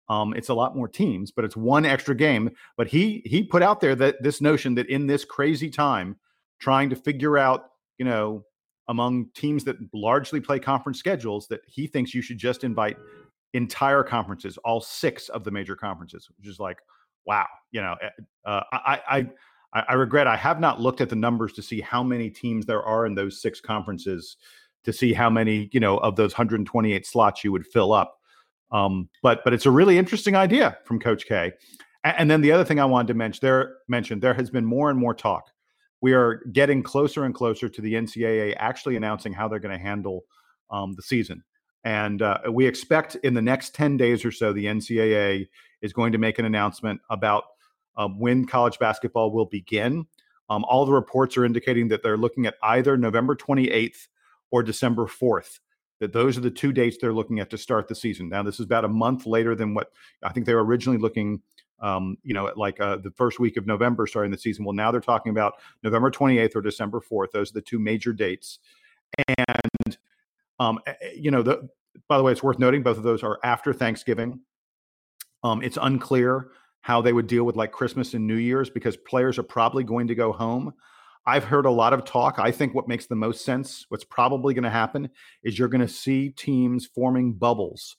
um, it's a lot more teams, but it's one extra game. But he he put out there that this notion that in this crazy time, trying to figure out, you know, among teams that largely play conference schedules, that he thinks you should just invite entire conferences, all six of the major conferences, which is like, wow, you know, eh, uh, I, I I regret I have not looked at the numbers to see how many teams there are in those six conferences to see how many you know of those 128 slots you would fill up. Um, but but it's a really interesting idea from Coach K. And, then the other thing I wanted to mention there mention there has been more and more talk. We are getting closer and closer to the NCAA actually announcing how they're going to handle um, the season. And uh, we expect in the next 10 days or so, the NCAA is going to make an announcement about um, when college basketball will begin. Um, all the reports are indicating that they're looking at either November 28th or December 4th that those are the two dates they're looking at to start the season. Now, this is about a month later than what I think they were originally looking, um, you know, like uh, the first week of November starting the season. Well, now they're talking about November 28th or December 4th. Those are the two major dates. And, um, eh, eh, you know, the, by the way, it's worth noting both of those are after Thanksgiving. Um, it's unclear how they would deal with like Christmas and New Year's because players are probably going to go home. I've heard a lot of talk. I think what makes the most sense, what's probably going to happen, is you're going to see teams forming bubbles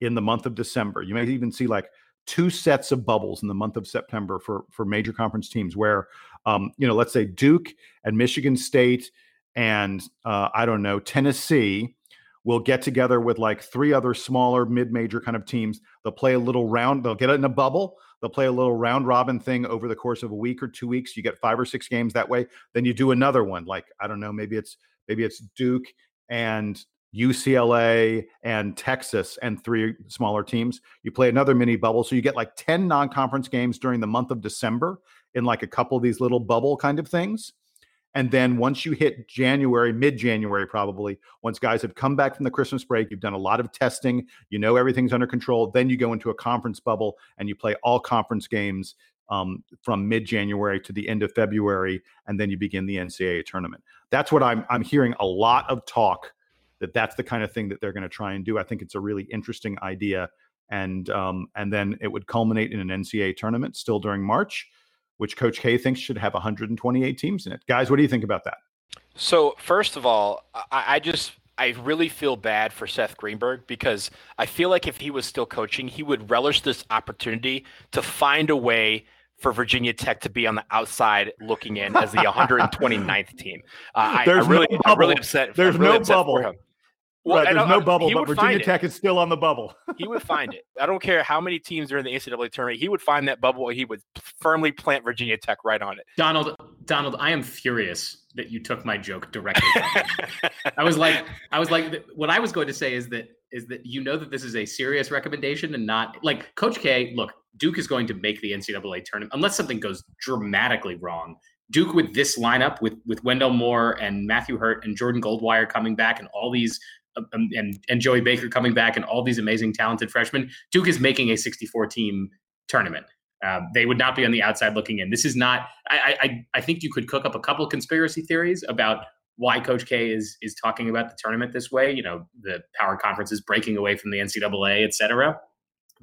in the month of December. You may even see like two sets of bubbles in the month of September for for major conference teams, where um, you know, let's say Duke and Michigan State and uh, I don't know Tennessee will get together with like three other smaller mid-major kind of teams. They'll play a little round. They'll get it in a bubble. They'll play a little round robin thing over the course of a week or two weeks. You get five or six games that way. Then you do another one. Like I don't know, maybe it's maybe it's Duke and UCLA and Texas and three smaller teams. You play another mini bubble, so you get like ten non-conference games during the month of December in like a couple of these little bubble kind of things. And then once you hit January, mid January, probably, once guys have come back from the Christmas break, you've done a lot of testing, you know everything's under control, then you go into a conference bubble and you play all conference games um, from mid January to the end of February, and then you begin the NCAA tournament. That's what I'm, I'm hearing a lot of talk that that's the kind of thing that they're going to try and do. I think it's a really interesting idea. And um, and then it would culminate in an NCAA tournament still during March which Coach K thinks should have 128 teams in it. Guys, what do you think about that? So, first of all, I, I just I really feel bad for Seth Greenberg because I feel like if he was still coaching, he would relish this opportunity to find a way for Virginia Tech to be on the outside looking in as the 129th team. Uh, I, I really, no I'm really upset. There's really no upset bubble. Well, right, there's no bubble, but Virginia Tech is still on the bubble. he would find it. I don't care how many teams are in the NCAA tournament. He would find that bubble. And he would firmly plant Virginia Tech right on it. Donald, Donald, I am furious that you took my joke directly. I was like, I was like, what I was going to say is that is that you know that this is a serious recommendation and not like Coach K. Look, Duke is going to make the NCAA tournament unless something goes dramatically wrong. Duke with this lineup with with Wendell Moore and Matthew Hurt and Jordan Goldwire coming back and all these and and Joey Baker coming back and all these amazing talented freshmen, Duke is making a 64 team tournament. Um, they would not be on the outside looking in. This is not. I, I I think you could cook up a couple conspiracy theories about why Coach K is is talking about the tournament this way. You know, the power conference is breaking away from the NCAA, et cetera.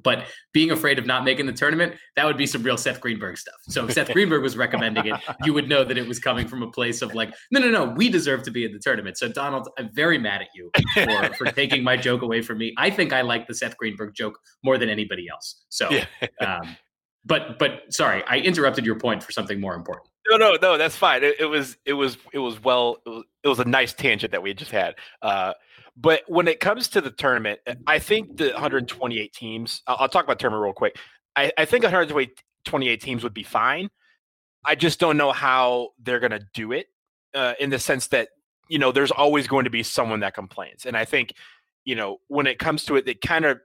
But being afraid of not making the tournament, that would be some real Seth Greenberg stuff. So if Seth Greenberg was recommending it, you would know that it was coming from a place of like, no, no, no, we deserve to be in the tournament. So Donald, I'm very mad at you for, for taking my joke away from me. I think I like the Seth Greenberg joke more than anybody else. So, yeah. um, but but sorry, I interrupted your point for something more important. No, no, no, that's fine. It, it was it was it was well it was, it was a nice tangent that we just had. Uh, but when it comes to the tournament, I think the 128 teams, I'll, I'll talk about tournament real quick. I, I think 128 teams would be fine. I just don't know how they're going to do it uh, in the sense that, you know, there's always going to be someone that complains. And I think, you know, when it comes to it, it kind of,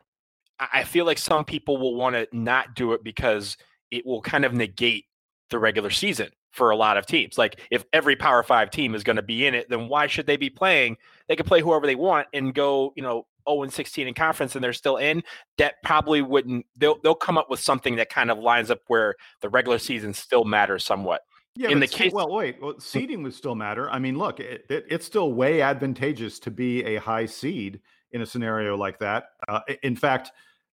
I feel like some people will want to not do it because it will kind of negate the regular season for a lot of teams. Like if every Power Five team is going to be in it, then why should they be playing? They could play whoever they want and go, you know, 0 and 16 in conference and they're still in. That probably wouldn't. They'll they'll come up with something that kind of lines up where the regular season still matters somewhat. Yeah, in the case, well, wait, well, seeding would still matter. I mean, look, it, it, it's still way advantageous to be a high seed in a scenario like that. Uh, in fact,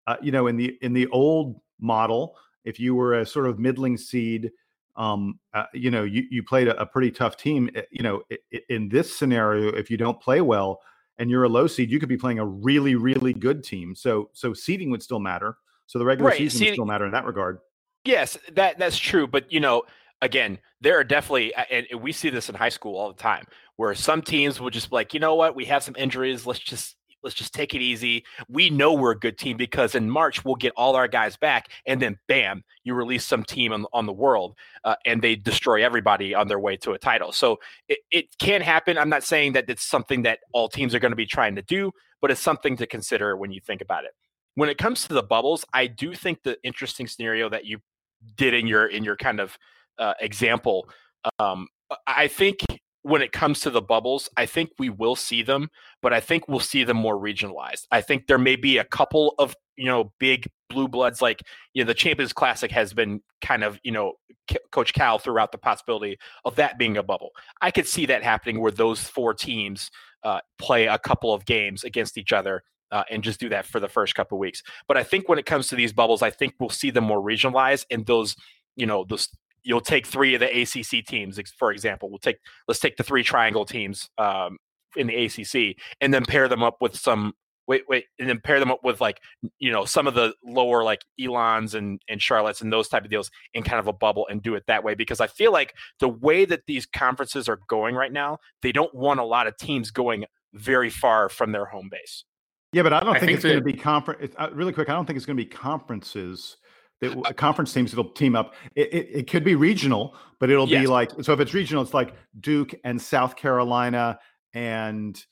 uh, you know, in the in the old model, if you were a sort of middling seed um, uh, you know, you, you played a, a, pretty tough team. Eh, you know, in this scenario, if you don't play well and you're a low seed, you could be playing a really, really good team. So, so seeding would still matter. So the regular right. season seeding, would still matter in that regard. Yes, that that's true. But you know, again, there are definitely, and we see this in high school all the time, where some teams will just be like, you know what, we have some injuries. Let's just Let's just take it easy. We know we're a good team because in March we'll get all our guys back, and then bam, you release some team on, on the world, uh, and they destroy everybody on their way to a title. So it, it can happen. I'm not saying that it's something that all teams are going to be trying to do, but it's something to consider when you think about it. When it comes to the bubbles, I do think the interesting scenario that you did in your in your kind of uh, example, um, I think when it comes to the bubbles, I think we will see them, but I think we'll see them more regionalized. I think there may be a couple of you know big blue bloods like you know the Champions Classic has been kind of you know C- Coach Cal throughout the possibility of that being a bubble. I could see that happening where those four teams uh, play a couple of games against each other uh, and just do that for the first couple of weeks. But I think when it comes to these bubbles, I think we'll see them more regionalized and those, you know, those you'll take three of the ACC teams, for example. We'll take let's take the three triangle teams um, in the ACC and then pair them up with some wait wait and then pair them up with like you know some of the lower like Elons and and Charlottes and those type of deals in kind of a bubble and do it that way because I feel like the way that these conferences are going right now, they don't want a lot of teams going very far from their home base. Yeah, but I don't I think, think, it's going to be conference. Uh, really quick, I don't think it's going to be conferences. That, uh, conference teams that'll team up. It, it, it could be regional, but it'll yes. be like so. If it's regional, it's like Duke and South Carolina and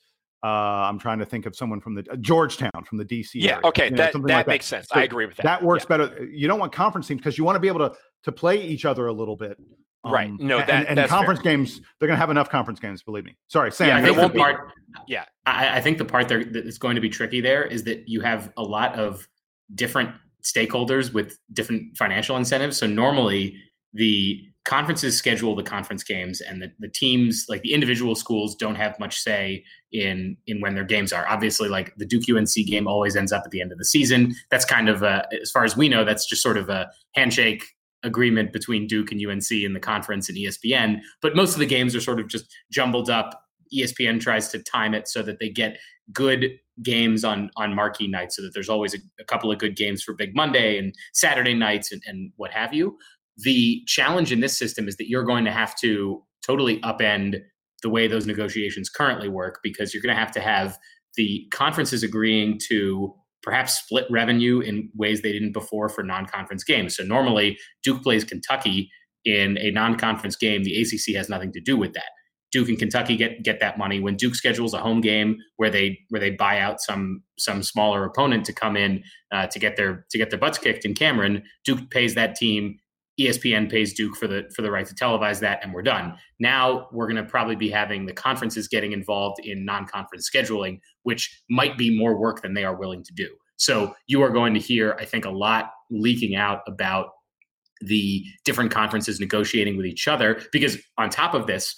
uh, I'm trying to think of someone from the uh, Georgetown from the DC. Yeah, area, okay, you know, that, that, like makes sense. So I agree with that. That works yeah. better. You don't want conference teams because you want to be able to to play each other a little bit. Um, right. No, that, and, and conference fair. games, they're going to have enough conference games. Believe me. Sorry, Sam. Yeah, I think the part. Yeah, I, I think the part that is going to be tricky there is that you have a lot of different stakeholders with different financial incentives. So normally the conferences schedule the conference games and the, the teams like the individual schools don't have much say in in when their games are. Obviously like the duke unc game always ends up at the end of the season. That's kind of a, as far as we know that's just sort of a handshake agreement between duke and unc in the conference and espn but most of the games are sort of just jumbled up. Espn tries to time it so that they get good games on on marquee nights so that there's always a, a couple of good games for big monday and saturday nights and, and what have you the challenge in this system is that you're going to have to totally upend the way those negotiations currently work because you're going to have to have the conferences agreeing to perhaps split revenue in ways they didn't before for non-conference games. So normally Duke plays Kentucky in a non-conference game. The ACC has nothing to do with that. Duke and Kentucky get get that money when Duke schedules a home game where they where they buy out some some smaller opponent to come in uh, to get their to get their butts kicked in Cameron. Duke pays that team ESPN pays Duke for the for the right to televise that, and we're done. Now we're going to probably be having the conferences getting involved in non-conference scheduling, which might be more work than they are willing to do. So you are going to hear, I think, a lot leaking out about the different conferences negotiating with each other. Because on top of this,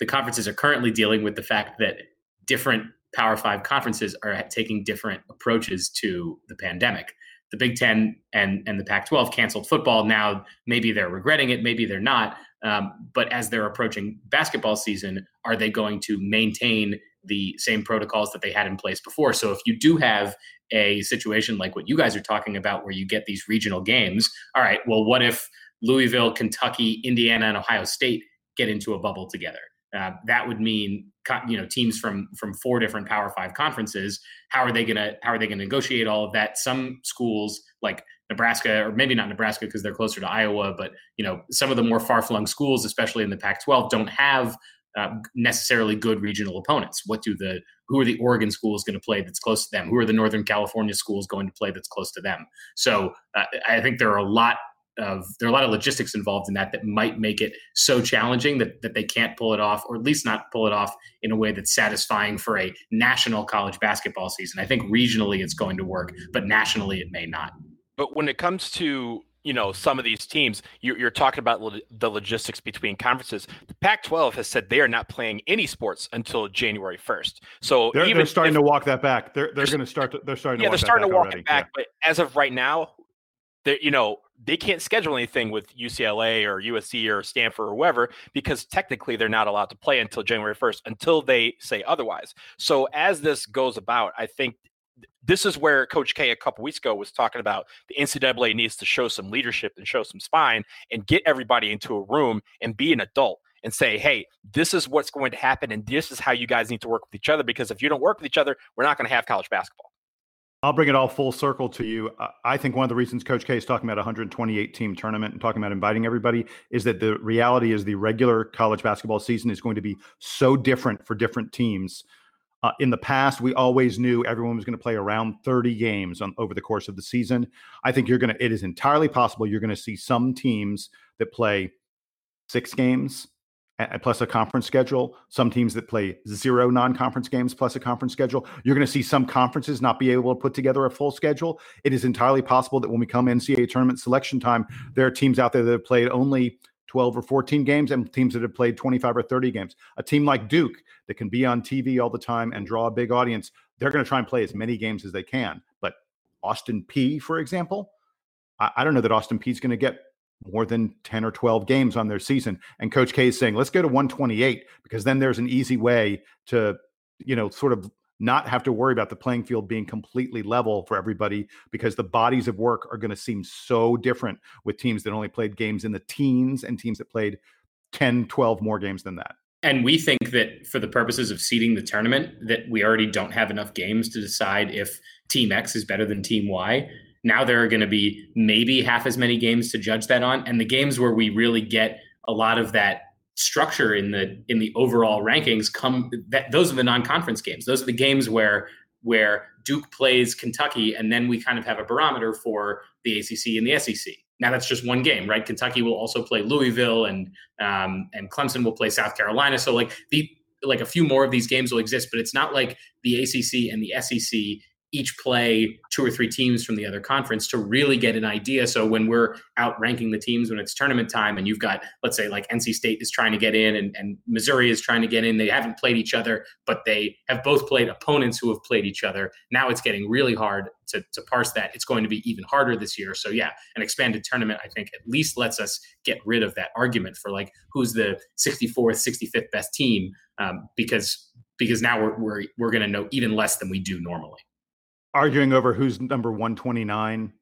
the conferences are currently dealing with the fact that different Power Five conferences are taking different approaches to the pandemic the Big Ten and and the Pac-12 canceled football. Now maybe they're regretting it, maybe they're not. Um, but as they're approaching basketball season, are they going to maintain the same protocols that they had in place before? So if you do have a situation like what you guys are talking about, where you get these regional games, all right, well, what if Louisville, Kentucky, Indiana, and Ohio State get into a bubble together? Uh, that would mean you know teams from from four different Power Five conferences. How are they gonna how are they gonna negotiate all of that? Some schools like Nebraska, or maybe not Nebraska because they're closer to Iowa, but you know some of the more far flung schools, especially in the Pac-12, don't have uh, necessarily good regional opponents. What do the who are the Oregon schools going to play that's close to them? Who are the Northern California schools going to play that's close to them? So uh, I think there are a lot of there are a lot of logistics involved in that that might make it so challenging that, that they can't pull it off or at least not pull it off in a way that's satisfying for a national college basketball season. I think regionally it's going to work but nationally it may not. But when it comes to you know some of these teams you're, you're talking about lo- the logistics between conferences. The pac 12 has said they are not playing any sports until january 1st so they're, they're starting if, to walk that back. They're, they're going to start to, they're starting yeah, to they're starting to walk already. it back yeah. but as of right now they you know they can't schedule anything with UCLA or USC or Stanford or whoever because technically they're not allowed to play until January 1st until they say otherwise. So as this goes about, I think this is where Coach K a couple weeks ago was talking about the NCAA needs to show some leadership and show some spine and get everybody into a room and be an adult and say, hey, this is what's going to happen and this is how you guys need to work with each other because if you don't work with each other, we're not going to have college basketball. I'll bring it all full circle to you. I think one of the reasons Coach K is talking about a 128 team tournament and talking about inviting everybody is that the reality is the regular college basketball season is going to be so different for different teams. Uh, in the past, we always knew everyone was going to play around 30 games on, over the course of the season. I think you're going to, it is entirely possible you're going to see some teams that play six games, plus a conference schedule. Some teams that play zero non-conference games plus a conference schedule. You're going to see some conferences not be able to put together a full schedule. It is entirely possible that when we come NCAA tournament selection time, there are teams out there that have played only 12 or 14 games and teams that have played 25 or 30 games. A team like Duke that can be on TV all the time and draw a big audience, they're going to try and play as many games as they can. But Austin Peay, for example, I, don't know that Austin Peay is going to get more than 10 or 12 games on their season. And Coach K is saying, let's go to 128 because then there's an easy way to, you know, sort of not have to worry about the playing field being completely level for everybody because the bodies of work are going to seem so different with teams that only played games in the teens and teams that played 10, 12 more games than that. And we think that for the purposes of seeding the tournament, that we already don't have enough games to decide if Team X is better than Team Y. Now there are going to be maybe half as many games to judge that on, and the games where we really get a lot of that structure in the in the overall rankings come that those are the non-conference games. Those are the games where where Duke plays Kentucky, and then we kind of have a barometer for the ACC and the SEC. Now that's just one game, right? Kentucky will also play Louisville, and um, and Clemson will play South Carolina. So like the like a few more of these games will exist, but it's not like the ACC and the SEC each play two or three teams from the other conference to really get an idea. So when we're out ranking the teams when it's tournament time and you've got, let's say, like NC State is trying to get in and, and Missouri is trying to get in, they haven't played each other, but they have both played opponents who have played each other. Now it's getting really hard to, to parse that. It's going to be even harder this year. So yeah, an expanded tournament, I think, at least lets us get rid of that argument for like who's the 64th, 65th best team, um, because because now we're we're, we're going to know even less than we do normally arguing over who's number 129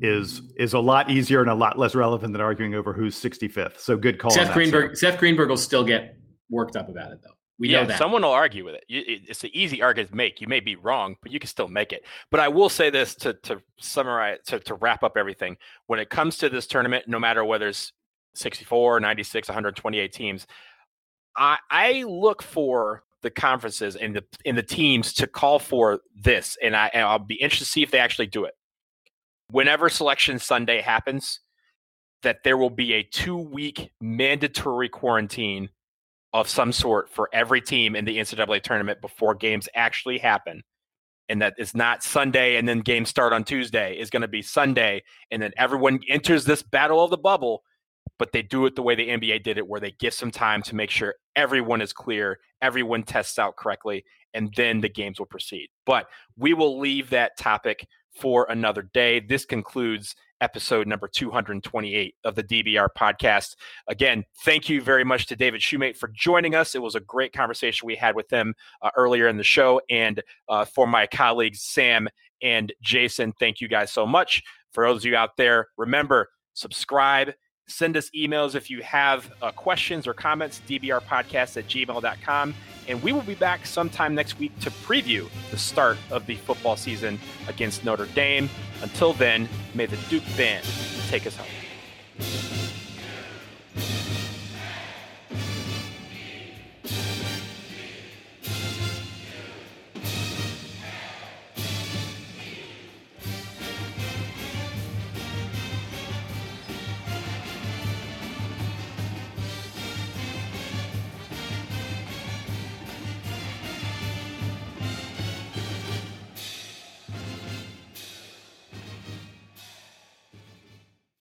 is is a lot easier and a lot less relevant than arguing over who's 65th. So good call. Seth Greenberg. Seth Greenberg will still get worked up about it though. We yeah, know that. someone will argue with it. It's an easy argument to make. You may be wrong, but you can still make it. But I will say this to to summarize to, to wrap up everything. When it comes to this tournament, no matter whether it's 64, 96, 128 teams, I, I look for the conferences and the in the teams to call for this, and I and I'll be interested to see if they actually do it. Whenever Selection Sunday happens, that there will be a two week mandatory quarantine of some sort for every team in the NCAA tournament before games actually happen. And that it's not Sunday and then games start on Tuesday. Is going to be Sunday, and then everyone enters this battle of the bubble but they do it the way the NBA did it, where they give some time to make sure everyone is clear, everyone tests out correctly, and then the games will proceed. But we will leave that topic for another day. This concludes episode number 228 of the DBR podcast. Again, thank you very much to David Shumate for joining us. It was a great conversation we had with him uh, earlier in the show. And uh, for my colleagues, Sam and Jason, thank you guys so much. For those of you out there, remember, subscribe, Send us emails if you have uh, questions or comments, dbrpodcast at gmail.com. And we will be back sometime next week to preview the start of the football season against Notre Dame. Until then, may the Duke band take us home.